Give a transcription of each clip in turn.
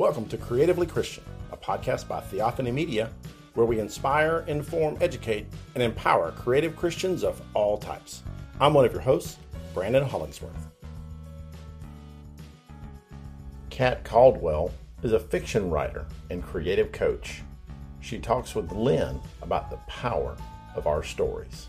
Welcome to Creatively Christian, a podcast by Theophany Media, where we inspire, inform, educate, and empower creative Christians of all types. I'm one of your hosts, Brandon Hollingsworth. Kat Caldwell is a fiction writer and creative coach. She talks with Lynn about the power of our stories.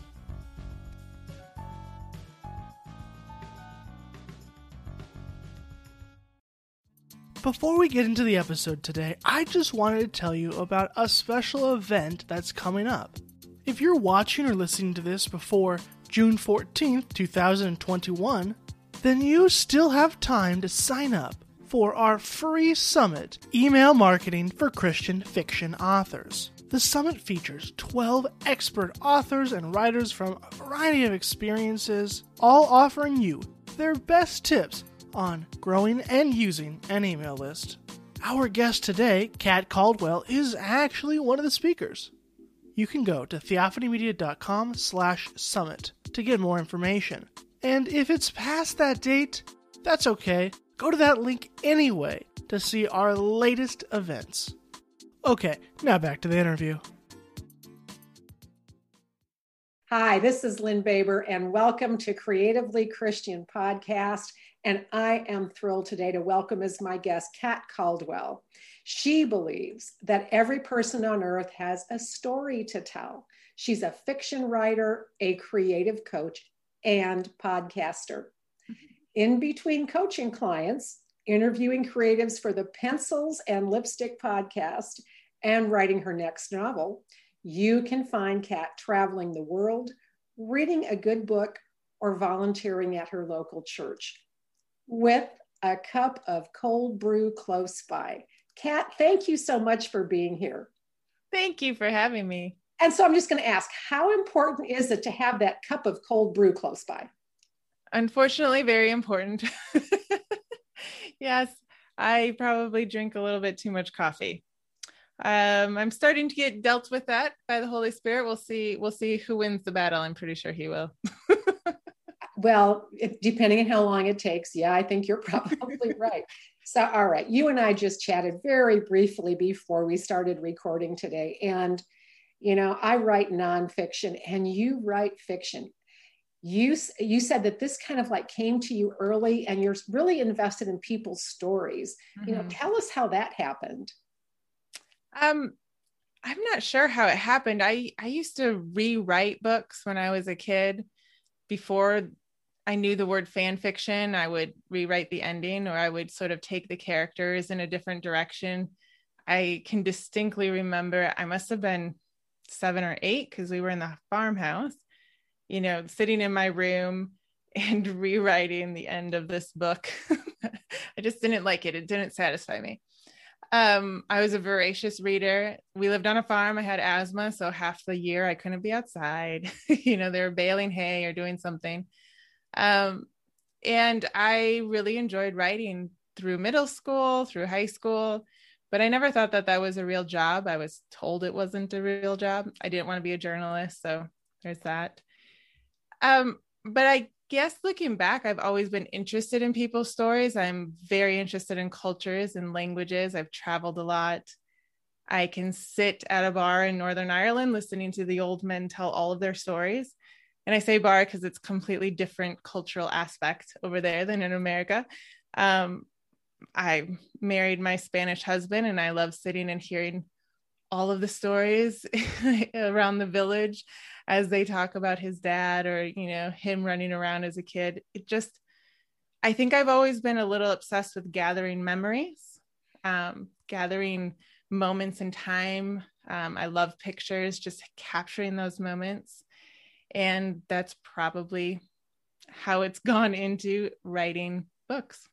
Before we get into the episode today, I just wanted to tell you about a special event that's coming up. If you're watching or listening to this before June 14th, 2021, then you still have time to sign up for our free summit, Email Marketing for Christian Fiction Authors. The summit features 12 expert authors and writers from a variety of experiences, all offering you their best tips on growing and using an email list. Our guest today, Kat Caldwell, is actually one of the speakers. You can go to theophanymedia.com slash summit to get more information. And if it's past that date, that's okay. Go to that link anyway to see our latest events. Okay, now back to the interview. Hi, this is Lynn Baber, and welcome to Creatively Christian Podcast. And I am thrilled today to welcome as my guest Kat Caldwell. She believes that every person on earth has a story to tell. She's a fiction writer, a creative coach, and podcaster. In between coaching clients, interviewing creatives for the Pencils and Lipstick podcast, and writing her next novel, you can find Kat traveling the world, reading a good book, or volunteering at her local church with a cup of cold brew close by. Kat, thank you so much for being here. Thank you for having me. And so I'm just going to ask how important is it to have that cup of cold brew close by? Unfortunately, very important. yes, I probably drink a little bit too much coffee. Um, I'm starting to get dealt with that by the Holy Spirit. We'll see. We'll see who wins the battle. I'm pretty sure he will. well, if, depending on how long it takes, yeah, I think you're probably right. So, all right, you and I just chatted very briefly before we started recording today. And, you know, I write nonfiction and you write fiction. You, you said that this kind of like came to you early and you're really invested in people's stories. Mm-hmm. You know, mm-hmm. tell us how that happened. Um, I'm not sure how it happened. I, I used to rewrite books when I was a kid before I knew the word fan fiction, I would rewrite the ending or I would sort of take the characters in a different direction. I can distinctly remember I must have been seven or eight because we were in the farmhouse, you know, sitting in my room and rewriting the end of this book. I just didn't like it. It didn't satisfy me. Um, I was a voracious reader. We lived on a farm. I had asthma, so half the year I couldn't be outside. you know, they were baling hay or doing something. Um, and I really enjoyed writing through middle school, through high school, but I never thought that that was a real job. I was told it wasn't a real job. I didn't want to be a journalist, so there's that. Um, but I guess looking back, I've always been interested in people's stories. I'm very interested in cultures and languages. I've traveled a lot. I can sit at a bar in Northern Ireland listening to the old men tell all of their stories and I say bar because it's completely different cultural aspect over there than in America. Um, I married my Spanish husband, and I love sitting and hearing all of the stories around the village as they talk about his dad or you know him running around as a kid. It just, I think I've always been a little obsessed with gathering memories, um, gathering moments in time. Um, I love pictures, just capturing those moments and that's probably how it's gone into writing books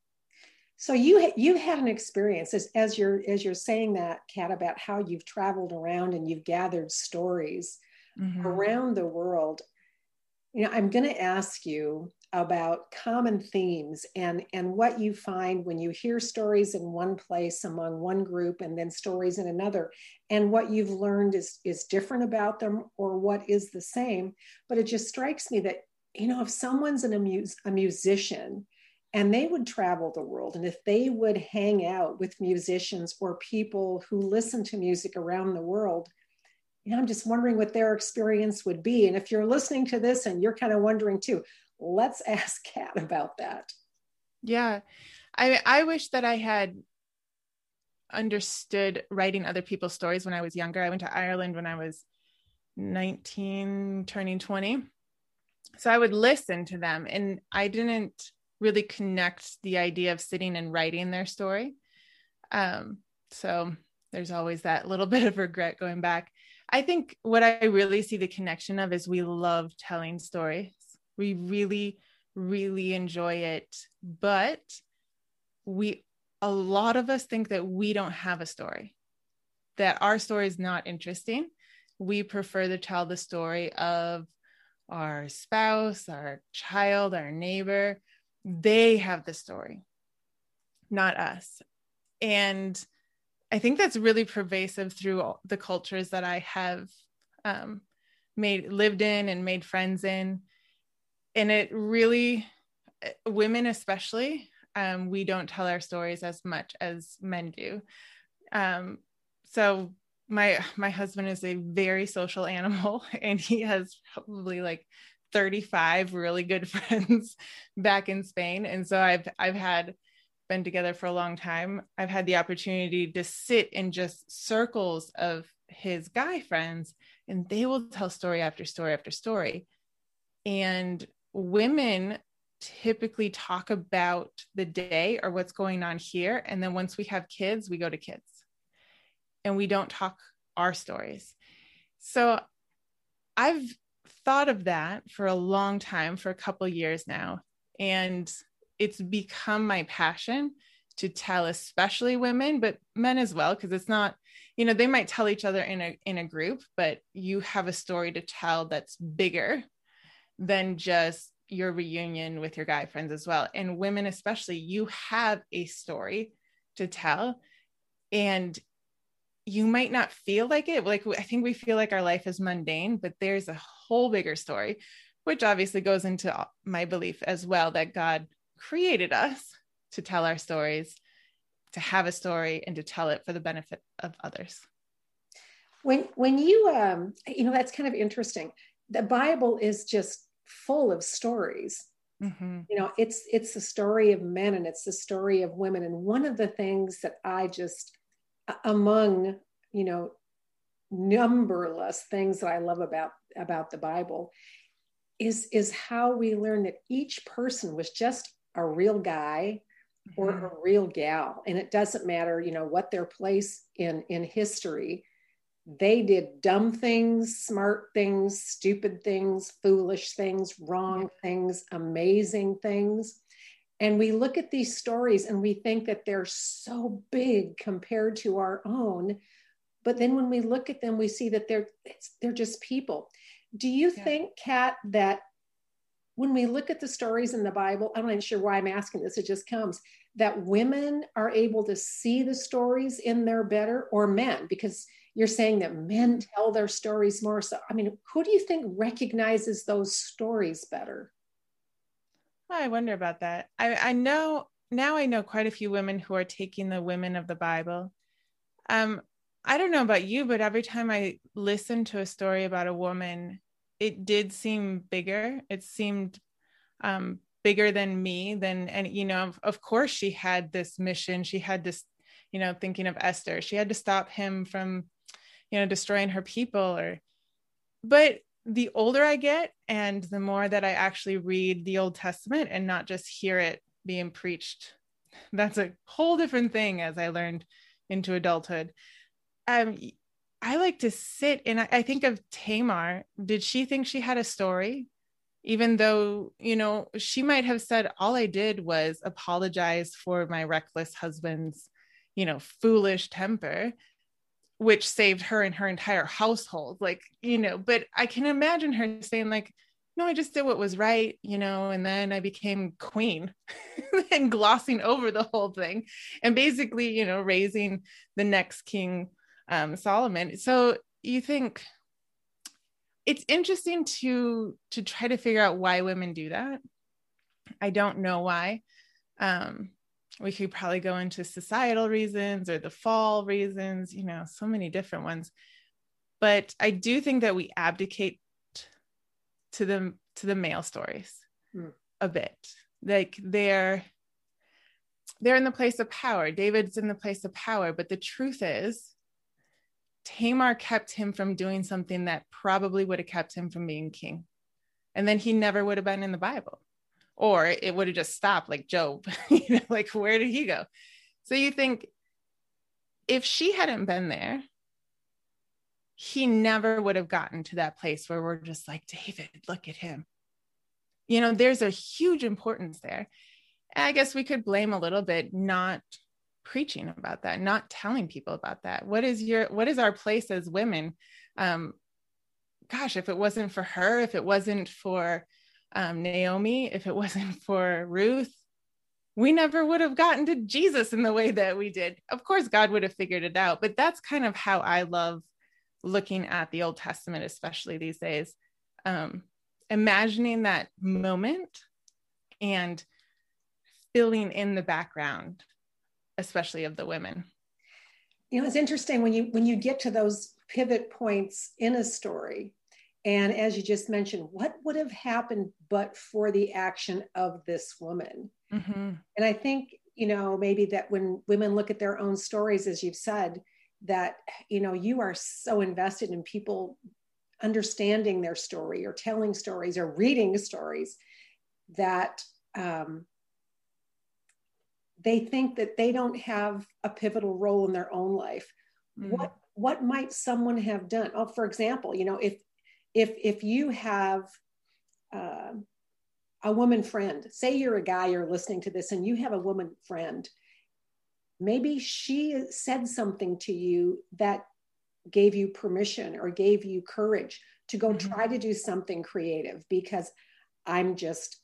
so you you had an experience as, as you're as you're saying that kat about how you've traveled around and you've gathered stories mm-hmm. around the world you know i'm going to ask you about common themes and and what you find when you hear stories in one place among one group and then stories in another and what you've learned is is different about them or what is the same but it just strikes me that you know if someone's an, a, a musician and they would travel the world. And if they would hang out with musicians or people who listen to music around the world, you know, I'm just wondering what their experience would be. And if you're listening to this and you're kind of wondering too, let's ask Kat about that. Yeah. I I wish that I had understood writing other people's stories when I was younger. I went to Ireland when I was 19 turning 20. So I would listen to them and I didn't really connect the idea of sitting and writing their story. Um, so there's always that little bit of regret going back. I think what I really see the connection of is we love telling stories. We really, really enjoy it. But we, a lot of us think that we don't have a story, that our story is not interesting. We prefer to tell the story of our spouse, our child, our neighbor. They have the story, not us. And I think that's really pervasive through the cultures that I have um, made lived in and made friends in, and it really, eh, women especially, um, we don't tell our stories as much as men do. Um, so my my husband is a very social animal, and he has probably like 35 really good friends back in Spain, and so I've I've had been together for a long time, I've had the opportunity to sit in just circles of his guy friends, and they will tell story after story after story. And women typically talk about the day or what's going on here. And then once we have kids, we go to kids and we don't talk our stories. So I've thought of that for a long time, for a couple years now. And it's become my passion to tell especially women but men as well because it's not you know they might tell each other in a in a group but you have a story to tell that's bigger than just your reunion with your guy friends as well and women especially you have a story to tell and you might not feel like it like i think we feel like our life is mundane but there's a whole bigger story which obviously goes into my belief as well that god created us to tell our stories, to have a story, and to tell it for the benefit of others. When when you um, you know that's kind of interesting. The Bible is just full of stories. Mm-hmm. You know, it's it's the story of men and it's the story of women. And one of the things that I just among you know numberless things that I love about about the Bible is is how we learn that each person was just a real guy or mm-hmm. a real gal and it doesn't matter you know what their place in in history they did dumb things smart things stupid things foolish things wrong things amazing things. And we look at these stories and we think that they're so big compared to our own but then when we look at them we see that they're they're just people. Do you yeah. think kat that when we look at the stories in the Bible, I'm not even sure why I'm asking this, it just comes that women are able to see the stories in there better or men, because you're saying that men tell their stories more. So, I mean, who do you think recognizes those stories better? I wonder about that. I, I know now I know quite a few women who are taking the women of the Bible. Um, I don't know about you, but every time I listen to a story about a woman it did seem bigger. It seemed um, bigger than me. Than and you know, of, of course, she had this mission. She had this, you know, thinking of Esther. She had to stop him from, you know, destroying her people. Or, but the older I get, and the more that I actually read the Old Testament and not just hear it being preached, that's a whole different thing. As I learned into adulthood. Um, I like to sit and I, I think of Tamar. Did she think she had a story? Even though, you know, she might have said, all I did was apologize for my reckless husband's, you know, foolish temper, which saved her and her entire household. Like, you know, but I can imagine her saying, like, no, I just did what was right, you know, and then I became queen and glossing over the whole thing and basically, you know, raising the next king um, Solomon. So you think it's interesting to to try to figure out why women do that. I don't know why, Um, we could probably go into societal reasons or the fall reasons, you know, so many different ones. But I do think that we abdicate to the to the male stories mm. a bit. Like they're they're in the place of power. David's in the place of power, but the truth is Tamar kept him from doing something that probably would have kept him from being king. And then he never would have been in the Bible. Or it would have just stopped like Job. you know, like where did he go? So you think if she hadn't been there, he never would have gotten to that place where we're just like, David, look at him. You know, there's a huge importance there. I guess we could blame a little bit not preaching about that, not telling people about that. What is your what is our place as women? Um, gosh, if it wasn't for her, if it wasn't for um, Naomi, if it wasn't for Ruth, we never would have gotten to Jesus in the way that we did. Of course, God would have figured it out, but that's kind of how I love looking at the Old Testament, especially these days. Um, imagining that moment and filling in the background, especially of the women. You know, it's interesting when you when you get to those pivot points in a story, and as you just mentioned, what would have happened but for the action of this woman? Mm-hmm. And I think you know maybe that when women look at their own stories, as you've said, that you know you are so invested in people understanding their story or telling stories or reading stories that um, they think that they don't have a pivotal role in their own life mm. what what might someone have done oh for example you know if if if you have uh, a woman friend say you're a guy you're listening to this and you have a woman friend maybe she said something to you that gave you permission or gave you courage to go mm-hmm. try to do something creative because i'm just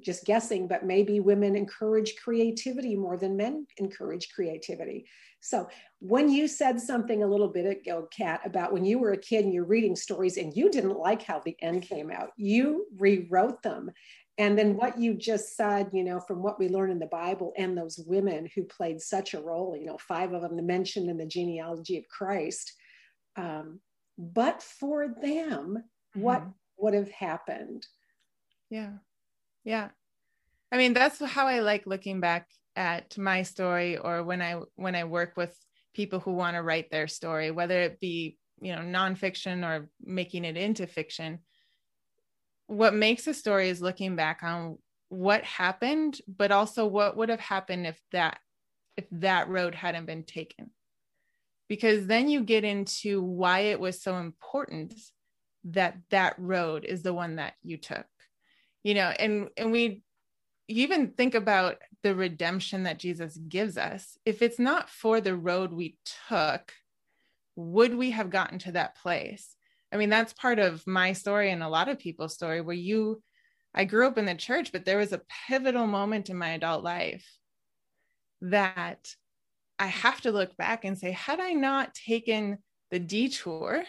just guessing but maybe women encourage creativity more than men encourage creativity. So when you said something a little bit ago kat about when you were a kid and you're reading stories and you didn't like how the end came out you rewrote them. And then what you just said you know from what we learn in the bible and those women who played such a role you know five of them mentioned in the genealogy of christ um, but for them mm-hmm. what would have happened? Yeah yeah. I mean that's how i like looking back at my story or when i when i work with people who want to write their story whether it be you know nonfiction or making it into fiction. What makes a story is looking back on what happened but also what would have happened if that if that road hadn't been taken. Because then you get into why it was so important that that road is the one that you took you know and and we even think about the redemption that Jesus gives us. If it's not for the road we took would we have gotten to that place? I mean, that's part of my story and a lot of people's story where you, I grew up in the church, but there was a pivotal moment in my adult life that I have to look back and say, had I not taken the detour,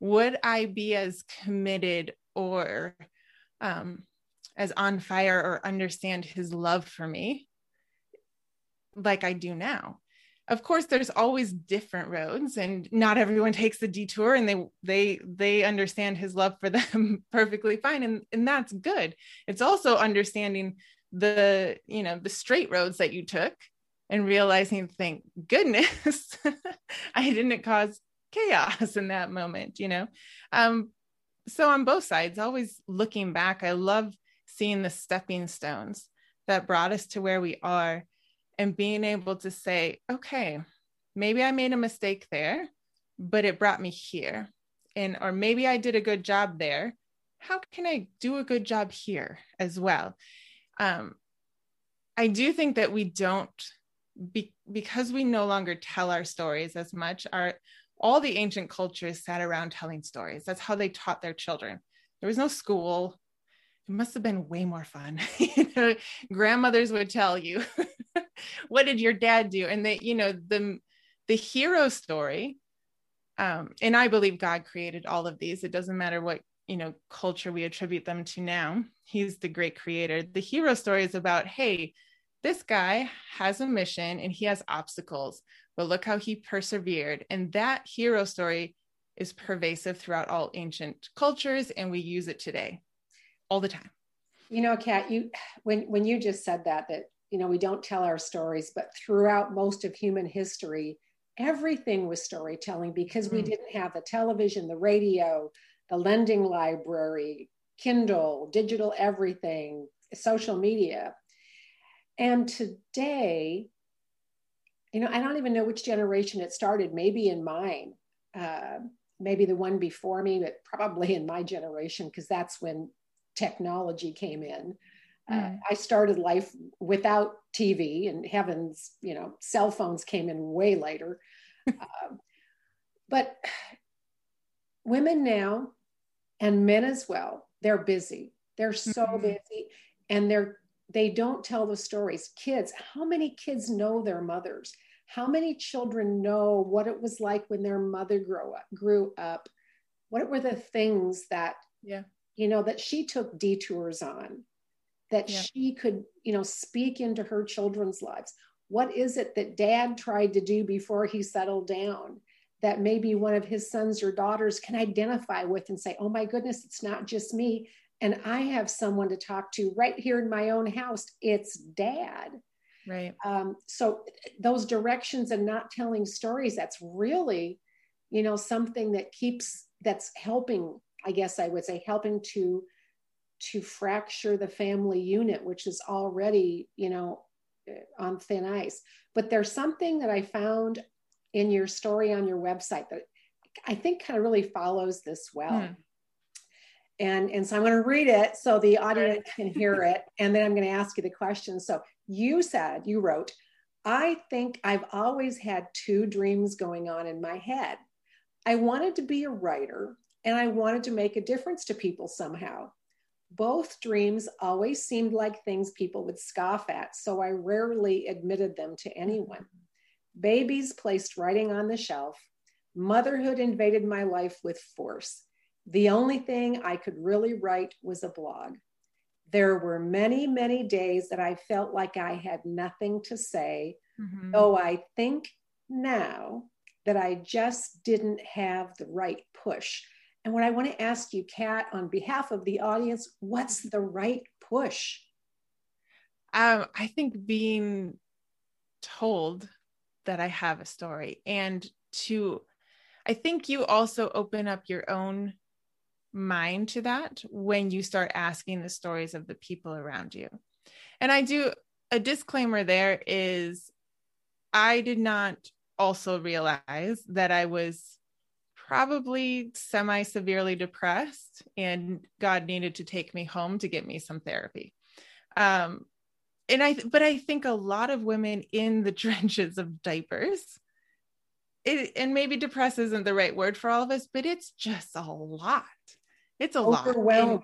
would I be as committed or um, as on fire or understand his love for me like I do now? of course there's always different roads and not everyone takes the detour and they they they understand his love for them perfectly fine. And and that's good. It's also understanding the you know the straight roads that you took and realizing thank goodness i didn't cause chaos in that moment you know? Um so on both sides always looking back i love seeing the stepping stones that brought us to where we are and being able to say, okay, maybe I made a mistake there, but it brought me here. And, or maybe I did a good job there. How can I do a good job here as well? Um, I do think that we don't, be, because we no longer tell our stories as much, our, all the ancient cultures sat around telling stories. That's how they taught their children. There was no school. It must have been way more fun. you know, grandmothers would tell you what did your dad do and they you know the the hero story um and i believe god created all of these it doesn't matter what you know culture we attribute them to now he's the great creator the hero story is about hey this guy has a mission and he has obstacles but look how he persevered. And that hero story is pervasive throughout all ancient cultures and we use it today all the time. You know kat you when when you just said that that you know we don't tell our stories but throughout most of human history everything was storytelling because we mm. didn't have the television the radio the lending library kindle digital everything social media. And today you know i don't even know which generation it started maybe in mine uh, maybe the one before me but probably in my generation because that's when technology came in uh, mm. uh, i started life without tv and heavens you know cell phones came in way later uh, but women now and men as well they're busy they're so mm-hmm. busy and they're they don't tell the stories. Kids, how many kids know their mothers? How many children know what it was like when their mother grew up, grew up? What were the things that, yeah. you know, that she took detours on, that yeah. she could, you know, speak into her children's lives? What is it that dad tried to do before he settled down? That maybe one of his sons or daughters can identify with and say, oh my goodness, it's not just me and I have someone to talk to right here in my own house. It's dad. Right. Um, so those directions and not telling stories, that's really, you know, something that keeps, that's helping, I guess I would say, helping to, to fracture the family unit, which is already, you know, on thin ice. But there's something that I found in your story on your website that I think kind of really follows this well. Hmm and and so i'm going to read it so the audience can hear it and then i'm going to ask you the question. So you said you wrote i think i've always had two dreams going on in my head. I wanted to be a writer and i wanted to make a difference to people somehow. Both dreams always seemed like things people would scoff at so i rarely admitted them to anyone. Babies placed writing on the shelf. Motherhood invaded my life with force the only thing I could really write was a blog. There were many, many days that I felt like I had nothing to say, mm-hmm. though I think now that I just didn't have the right push. And what I want to ask you, Kat, on behalf of the audience, what's the right push? Um, I think being told that I have a story and to, I think you also open up your own mind to that when you start asking the stories of the people around you. And I do a disclaimer there is I did not also realize that I was probably semi severely depressed and God needed to take me home to get me some therapy. Um, and I, but I think a lot of women in the trenches of diapers, it, and maybe depressed isn't the right word for all of us, but it's just a lot. It's a lot. And,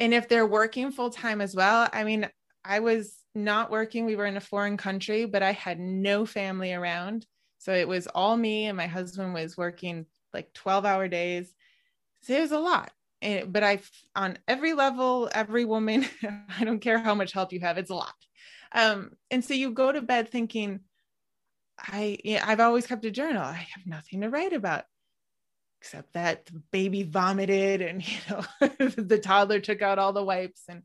and if they're working full time as well, I mean, I was not working. We were in a foreign country, but I had no family around. So it was all me, and my husband was working like 12 hour days. So it was a lot. And, but I, on every level, every woman, I don't care how much help you have, it's a lot. Um, and so you go to bed thinking, I, I've always kept a journal. I have nothing to write about except that the baby vomited and you know the toddler took out all the wipes. And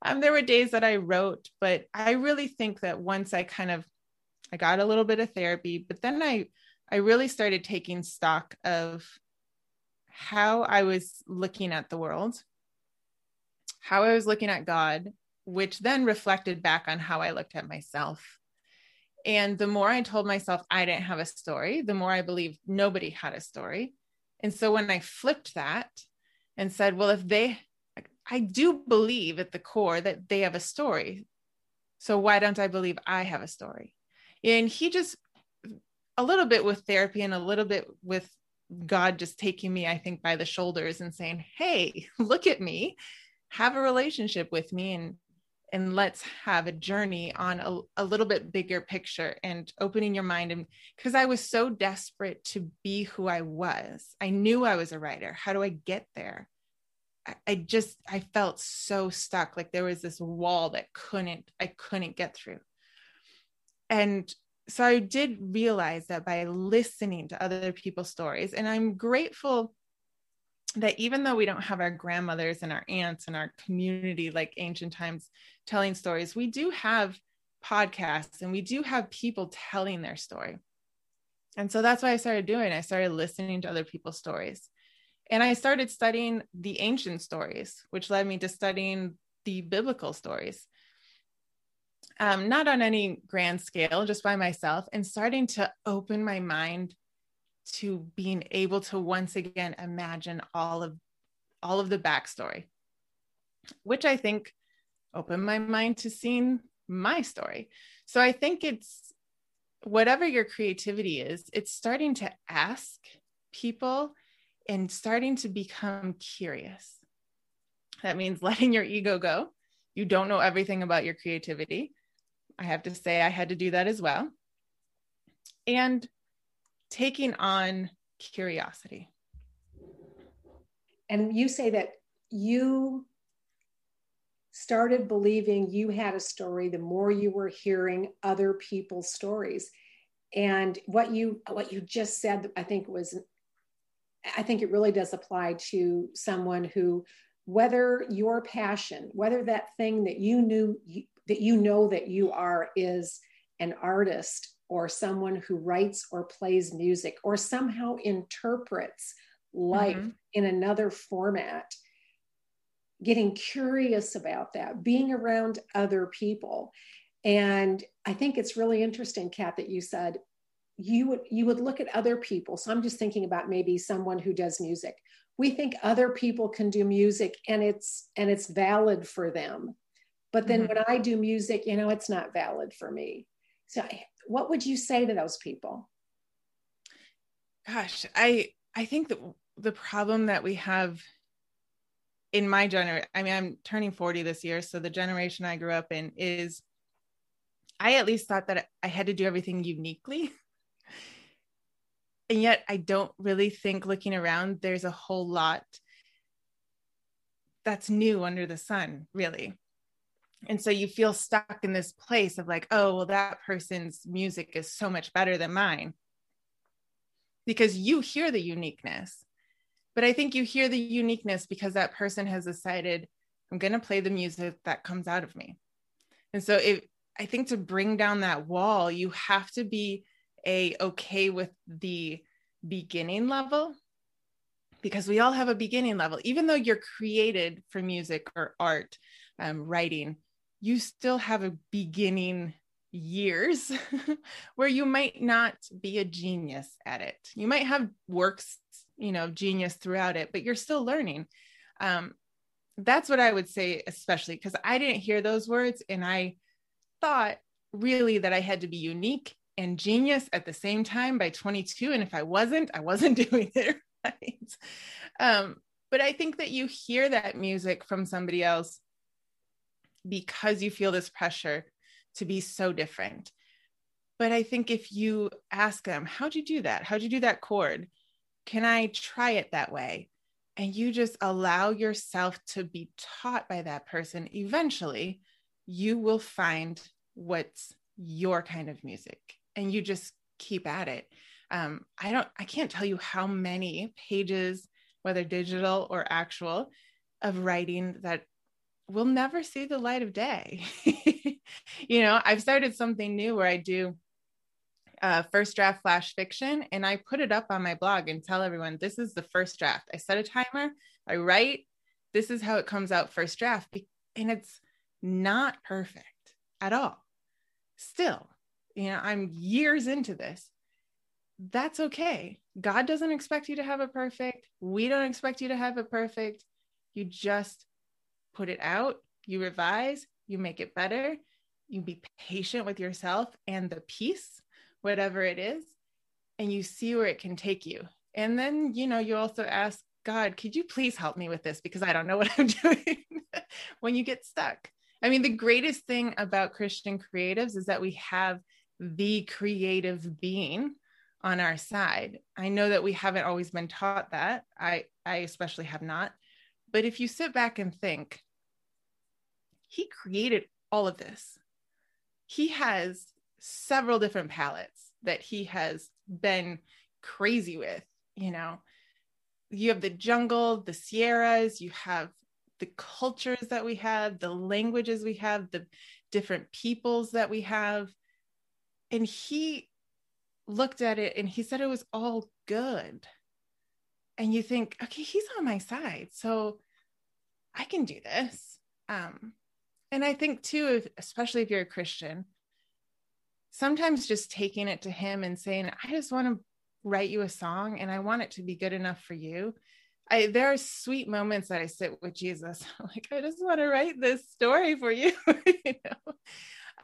um, there were days that i wrote but i really think that once i kind of i got a little bit of therapy but then i i really started taking stock of how i was looking at the world how i was looking at god which then reflected back on how i looked at myself. And the more i told myself i didn't have a story the more i believed nobody had a story and so when I flipped that and said, well, if they, I do believe at the core that they have a story. So why don't I believe I have a story? And he just, a little bit with therapy and a little bit with God just taking me, I think, by the shoulders and saying, hey, look at me, have a relationship with me and and let's have a journey on a, a little bit bigger picture and opening your mind. And because i was so desperate to be who i was i knew i was a writer. How do i get there? I just I felt so stuck. Like there was this wall that couldn't I couldn't get through. And so I did realize that by listening to other people's stories and I'm grateful that even though we don't have our grandmothers and our aunts and our community like ancient times telling stories, we do have podcasts and we do have people telling their story. And so that's what I started doing. I started listening to other people's stories. And I started studying the ancient stories, which led me to studying the biblical stories. Um, not on any grand scale, just by myself, and starting to open my mind to being able to once again imagine all of all of the backstory, which I think opened my mind to seeing my story. So I think it's whatever your creativity is, it's starting to ask people and starting to become curious. That means letting your ego go. You don't know everything about your creativity. I have to say, I had to do that as well. And taking on curiosity. And you say that you started believing you had a story the more you were hearing other people's stories and what you what you just said i think was I think it really does apply to someone who, whether your passion, whether that thing that you knew that you know that you are is an artist or someone who writes or plays music or somehow interprets life mm-hmm. in another format. Getting curious about that being around other people. And i think it's really interesting kat that you said you would you would look at other people. So i'm just thinking about maybe someone who does music. We think other people can do music and it's and it's valid for them. But then mm-hmm. when i do music you know it's not valid for me so what would you say to those people gosh i i think that the problem that we have in my generation i mean i'm turning 40 this year so the generation i grew up in is i at least thought that i had to do everything uniquely and yet I don't really think looking around there's a whole lot that's new under the sun, really. And so you feel stuck in this place of like, oh, well, that person's music is so much better than mine. Because you hear the uniqueness. But I think you hear the uniqueness because that person has decided, I'm going to play the music that comes out of me. And so if I think to bring down that wall, you have to be a okay with the beginning level because we all have a beginning level even though you're created for music or art um, writing you still have a beginning years where you might not be a genius at it. You might have works you know genius throughout it but you're still learning. Um, that's what i would say especially because i didn't hear those words and i thought really that i had to be unique and genius at the same time by 22 and if i wasn't i wasn't doing it right. Um, but i think that you hear that music from somebody else because you feel this pressure to be so different. But i think if you ask them how'd you do that? How'd you do that chord? Can i try it that way? And you just allow yourself to be taught by that person eventually you will find what's your kind of music and you just keep at it. Um, I don't, I can't tell you how many pages, whether digital or actual, of writing that will never see the light of day. you know, I've started something new where I do uh, first draft flash fiction and I put it up on my blog and tell everyone this is the first draft. I set a timer, I write, this is how it comes out first draft. And it's not perfect at all. Still, you know, I'm years into this. That's okay. God doesn't expect you to have it perfect. We don't expect you to have it perfect. You just put it out, you revise, you make it better, you be patient with yourself and the piece, whatever it is, and you see where it can take you. And then, you know, you also ask God, could you please help me with this because I don't know what I'm doing when you get stuck. I mean, the greatest thing about Christian creatives is that we have the creative being on our side. I know that we haven't always been taught that. I I especially have not. But if you sit back and think, he created all of this. He has several different palettes that he has been crazy with, you know. You have the jungle, the Sierras, you have the cultures that we have, the languages we have, the different peoples that we have. And he looked at it and he said it was all good. And you think, okay, he's on my side. So I can do this. Um, and I think too, if, especially if you're a Christian, sometimes just taking it to him and saying, I just want to write you a song and I want it to be good enough for you. I, there are sweet moments that I sit with Jesus. I'm like, I just want to write this story for you. you know?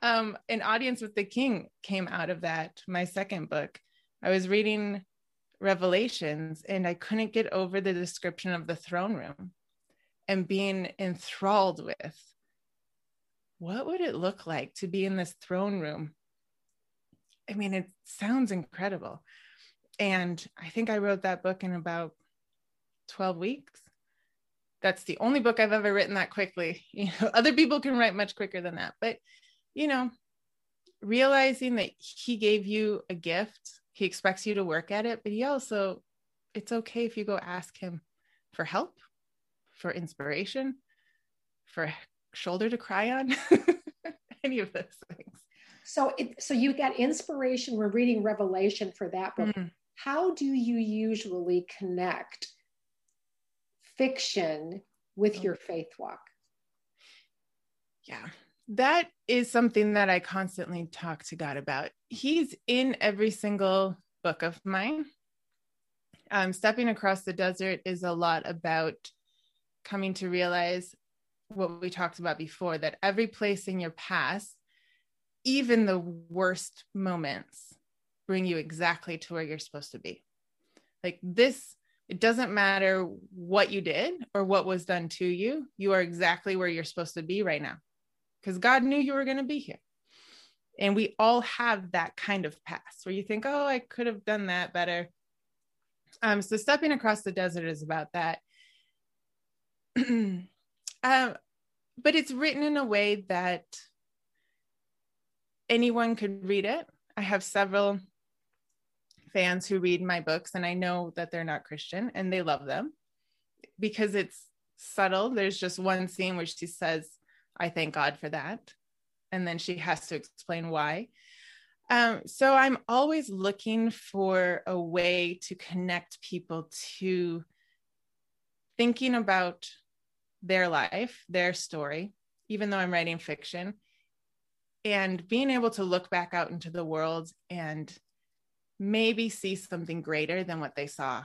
um, an audience with the king came out of that. My second book, I was reading Revelations and I couldn't get over the description of the throne room and being enthralled with what would it look like to be in this throne room? I mean, it sounds incredible. And I think I wrote that book in about 12 weeks. That's the only book I've ever written that quickly. You know, other people can write much quicker than that. But, you know, realizing that he gave you a gift, he expects you to work at it, but he also, it's okay if you go ask him for help, for inspiration, for shoulder to cry on, any of those things. So, it, so you got inspiration. We're reading Revelation for that book. Mm. How do you usually connect fiction with your faith walk? Yeah, that is something that I constantly talk to God about. He's in every single book of mine. Um, Stepping Across the Desert is a lot about coming to realize what we talked about before that every place in your past, even the worst moments, bring you exactly to where you're supposed to be. Like this it doesn't matter what you did or what was done to you. You are exactly where you're supposed to be right now because God knew you were going to be here. And we all have that kind of past where you think, oh, I could have done that better. Um, so stepping across the desert is about that. um, but it's written in a way that anyone could read it. I have several fans who read my books and I know that they're not Christian and they love them because it's subtle. There's just one scene where she says, I thank God for that. And then she has to explain why. Um, so I'm always looking for a way to connect people to thinking about their life, their story, even though I'm writing fiction, and being able to look back out into the world and maybe see something greater than what they saw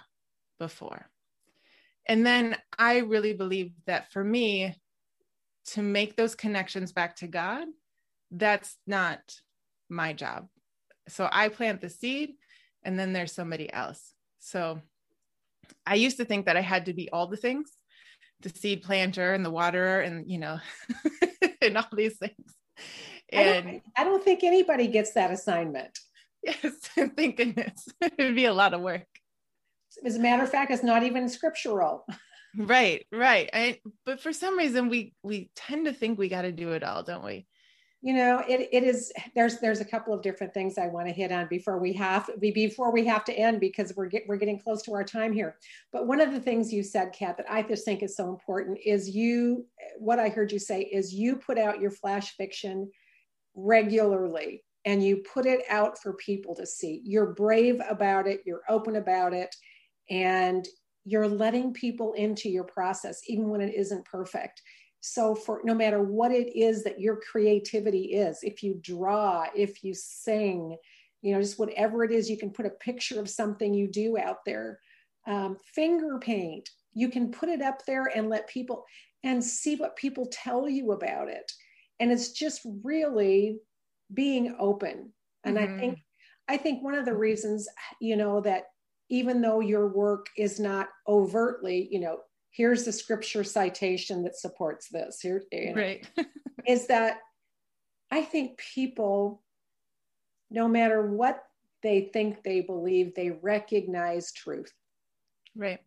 before. And then I really believe that for me, to make those connections back to God, that's not my job. So I plant the seed and then there's somebody else. So I used to think that I had to be all the things the seed planter and the waterer and, you know, and all these things. And I don't, I don't think anybody gets that assignment. Yes, thank goodness. It'd be a lot of work. As a matter of fact, it's not even scriptural. Right, right. I, but for some reason, we we tend to think we got to do it all, don't we? You know, it, it is. There's there's a couple of different things I want to hit on before we have we before we have to end because we're get, we're getting close to our time here. But one of the things you said, Kat, that I just think is so important is you. What I heard you say is you put out your flash fiction regularly and you put it out for people to see. You're brave about it, you're open about it, and you're letting people into your process, even when it isn't perfect. So, for no matter what it is that your creativity is, if you draw, if you sing, you know, just whatever it is, you can put a picture of something you do out there. Um, finger paint, you can put it up there and let people and see what people tell you about it. And it's just really being open and mm-hmm. i think i think one of the reasons you know that even though your work is not overtly you know here's the scripture citation that supports this here you know, right. is that i think people no matter what they think they believe they recognize truth. Right.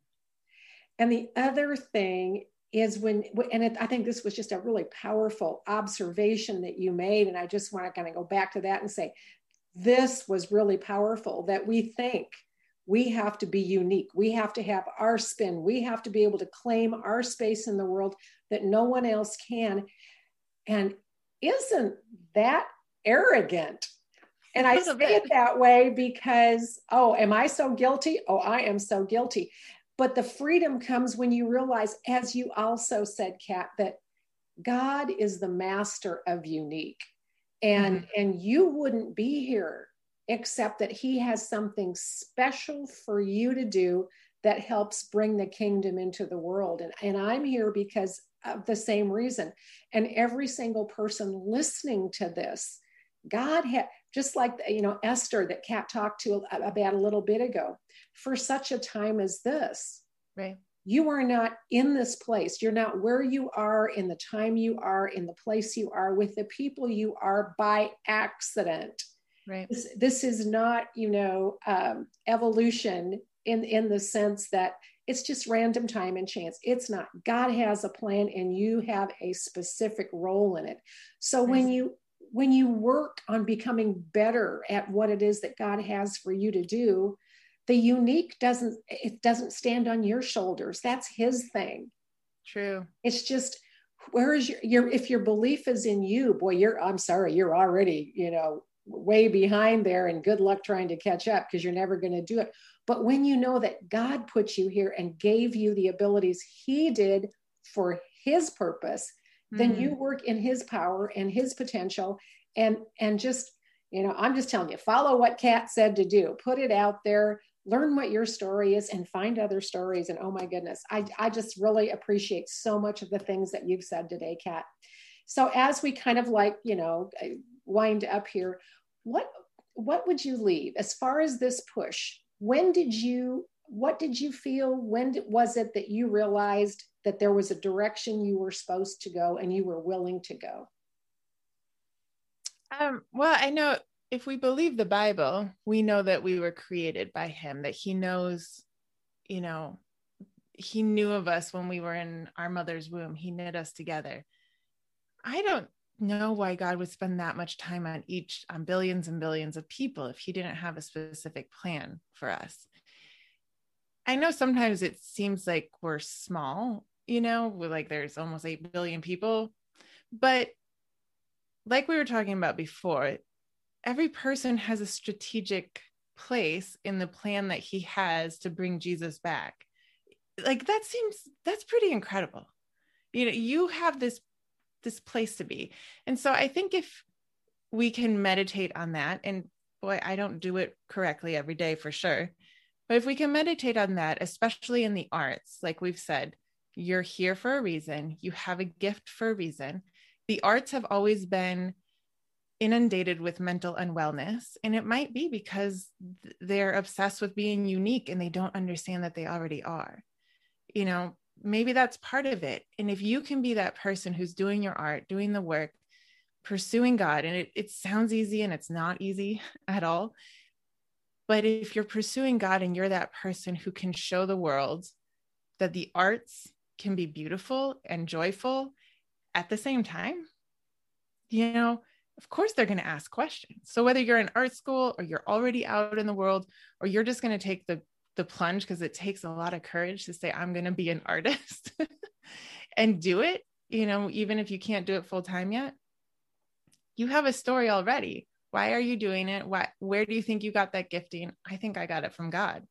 And the other thing is when and it, i think this was just a really powerful observation that you made and i just want to kind of go back to that and say this was really powerful that we think we have to be unique we have to have our spin we have to be able to claim our space in the world that no one else can and isn't that arrogant and I say it that way because, oh, am I so guilty? Oh, I am so guilty. But the freedom comes when you realize, as you also said, Kat, that God is the master of unique. And, mm-hmm. and you wouldn't be here except that he has something special for you to do that helps bring the kingdom into the world. And, and I'm here because of the same reason. And every single person listening to this, God had just like you know Esther that Kat talked to about a little bit ago. For such a time as this, right? You are not in this place. You're not where you are in the time you are in the place you are with the people you are by accident. Right. This, this is not you know um, evolution in in the sense that it's just random time and chance. It's not. God has a plan and you have a specific role in it. So when you when you work on becoming better at what it is that God has for you to do, the unique doesn't it doesn't stand on your shoulders. That's his thing. True. It's just where is your, your if your belief is in you, boy, you're I'm sorry, you're already, you know, way behind there and good luck trying to catch up because you're never going to do it. But when you know that God put you here and gave you the abilities he did for his purpose, then mm-hmm. you work in his power and his potential and and just you know i'm just telling you follow what kat said to do put it out there learn what your story is and find other stories and oh my goodness i, I just really appreciate so much of the things that you've said today kat so as we kind of like you know wind up here what what would you leave as far as this push when did you what did you feel when did, was it that you realized that there was a direction you were supposed to go and you were willing to go? Um, well, I know if we believe the Bible, we know that we were created by Him, that He knows, you know, He knew of us when we were in our mother's womb. He knit us together. I don't know why God would spend that much time on each, on billions and billions of people if He didn't have a specific plan for us. I know sometimes it seems like we're small you know, like there's almost 8 billion people. But like we were talking about before, every person has a strategic place in the plan that he has to bring Jesus back. Like that seems that's pretty incredible. You know, you have this this place to be. And so I think if we can meditate on that and boy, I don't do it correctly every day for sure. But if we can meditate on that, especially in the arts, like we've said, you're here for a reason. You have a gift for a reason. The arts have always been inundated with mental unwellness. And it might be because they're obsessed with being unique and they don't understand that they already are. You know, maybe that's part of it. And if you can be that person who's doing your art, doing the work, pursuing God, and it, it sounds easy and it's not easy at all. But if you're pursuing God and you're that person who can show the world that the arts can be beautiful and joyful at the same time, you know, of course they're going to ask questions. So whether you're in art school or you're already out in the world or you're just going to take the the plunge because it takes a lot of courage to say I'm going to be an artist and do it, you know, even if you can't do it full time yet. You have a story already. Why are you doing it? Why where do you think you got that gifting? I think I got it from God.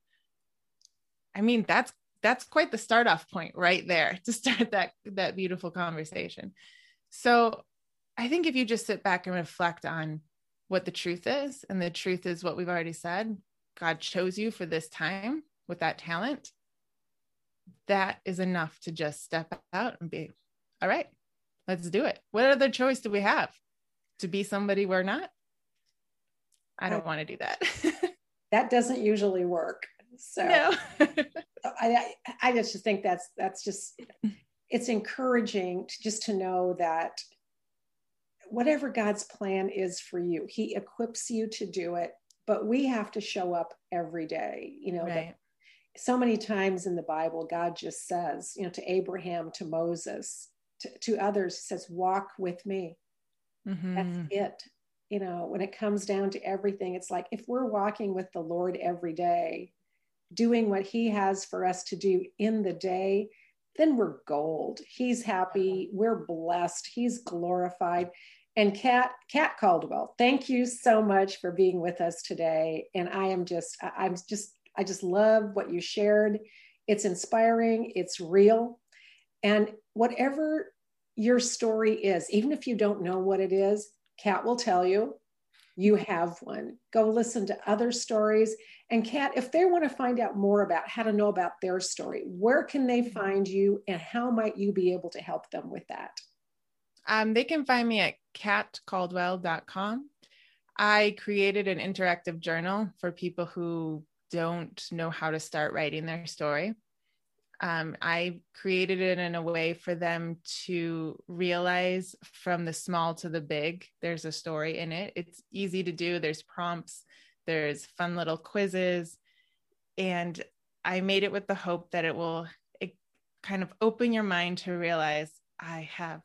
I mean, that's that's quite the start off point right there to start that that beautiful conversation so i think if you just sit back and reflect on what the truth is and the truth is what we've already said god chose you for this time with that talent that is enough to just step out and be all right let's do it what other choice do we have to be somebody we're not i don't want to do that that doesn't usually work so no. I, I just think that's that's just it's encouraging to just to know that whatever God's plan is for you, He equips you to do it. But we have to show up every day. You know, right. so many times in the Bible, God just says, you know, to Abraham, to Moses, to, to others, says, walk with me. Mm-hmm. That's it. You know, when it comes down to everything, it's like if we're walking with the Lord every day, doing what he has for us to do in the day, then we're gold. He's happy. We're blessed. He's glorified. And Kat, Kat Caldwell, thank you so much for being with us today. And I am just, I'm just, I just love what you shared. It's inspiring. It's real. And whatever your story is, even if you don't know what it is, Kat will tell you you have one. Go listen to other stories. And Kat, if they want to find out more about how to know about their story, where can they find you and how might you be able to help them with that? Um, they can find me at katcaldwell.com. I created an interactive journal for people who don't know how to start writing their story. Um, I created it in a way for them to realize from the small to the big, there's a story in it. It's easy to do, there's prompts, there's fun little quizzes. And I made it with the hope that it will it kind of open your mind to realize I have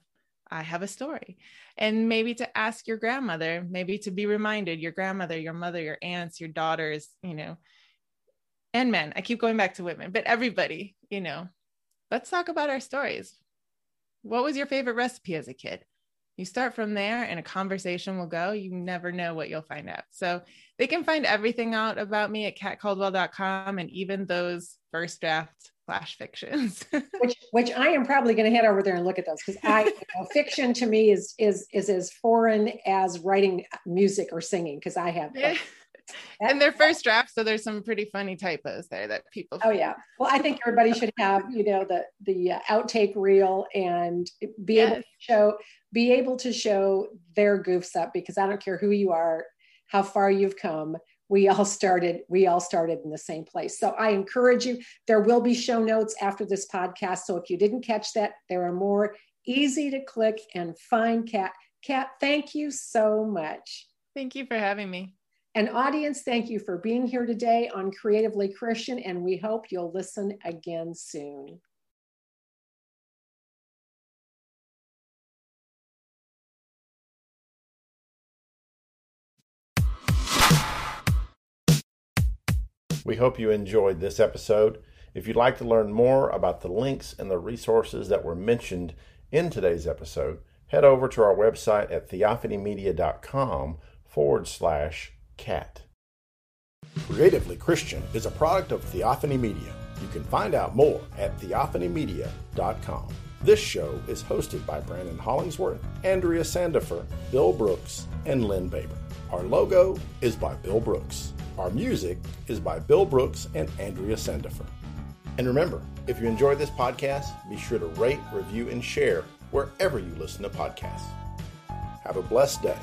I have a story. And maybe to ask your grandmother, maybe to be reminded your grandmother, your mother, your aunts, your daughters, you know, and men. I keep going back to women, but everybody, you know, let's talk about our stories. What was your favorite recipe as a kid? You start from there and a conversation will go. You never know what you'll find out. So they can find everything out about me at katcaldwell.com and even those first draft flash fictions. which which I am probably going to head over there and look at those because I you know, fiction to me is is is as foreign as writing music or singing because I have yeah and their first draft so there's some pretty funny typos there that people oh yeah well i think everybody should have you know the the uh, outtake reel and be yes. able to show be able to show their goofs up because i don't care who you are how far you've come we all started we all started in the same place. So i encourage you there will be show notes after this podcast. So if you didn't catch that there are more easy to click and find Kat Kat thank you so much. Thank you for having me. And audience, thank you for being here today on Creatively Christian, and we hope you'll listen again soon. We hope you enjoyed this episode. If you'd like to learn more about the links and the resources that were mentioned in today's episode, head over to our website at theophanymedia.com forward slash cat. Creatively Christian is a product of Theophany Media. You can find out more at theophanymedia.com. This show is hosted by Brandon Hollingsworth, Andrea Sandifer, Bill Brooks, and Lynn Baber. Our logo is by Bill Brooks. Our music is by Bill Brooks and Andrea Sandifer. And remember, if you enjoyed this podcast, be sure to rate, review, and share wherever you listen to podcasts. Have a blessed day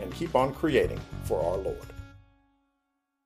and keep on creating for our Lord.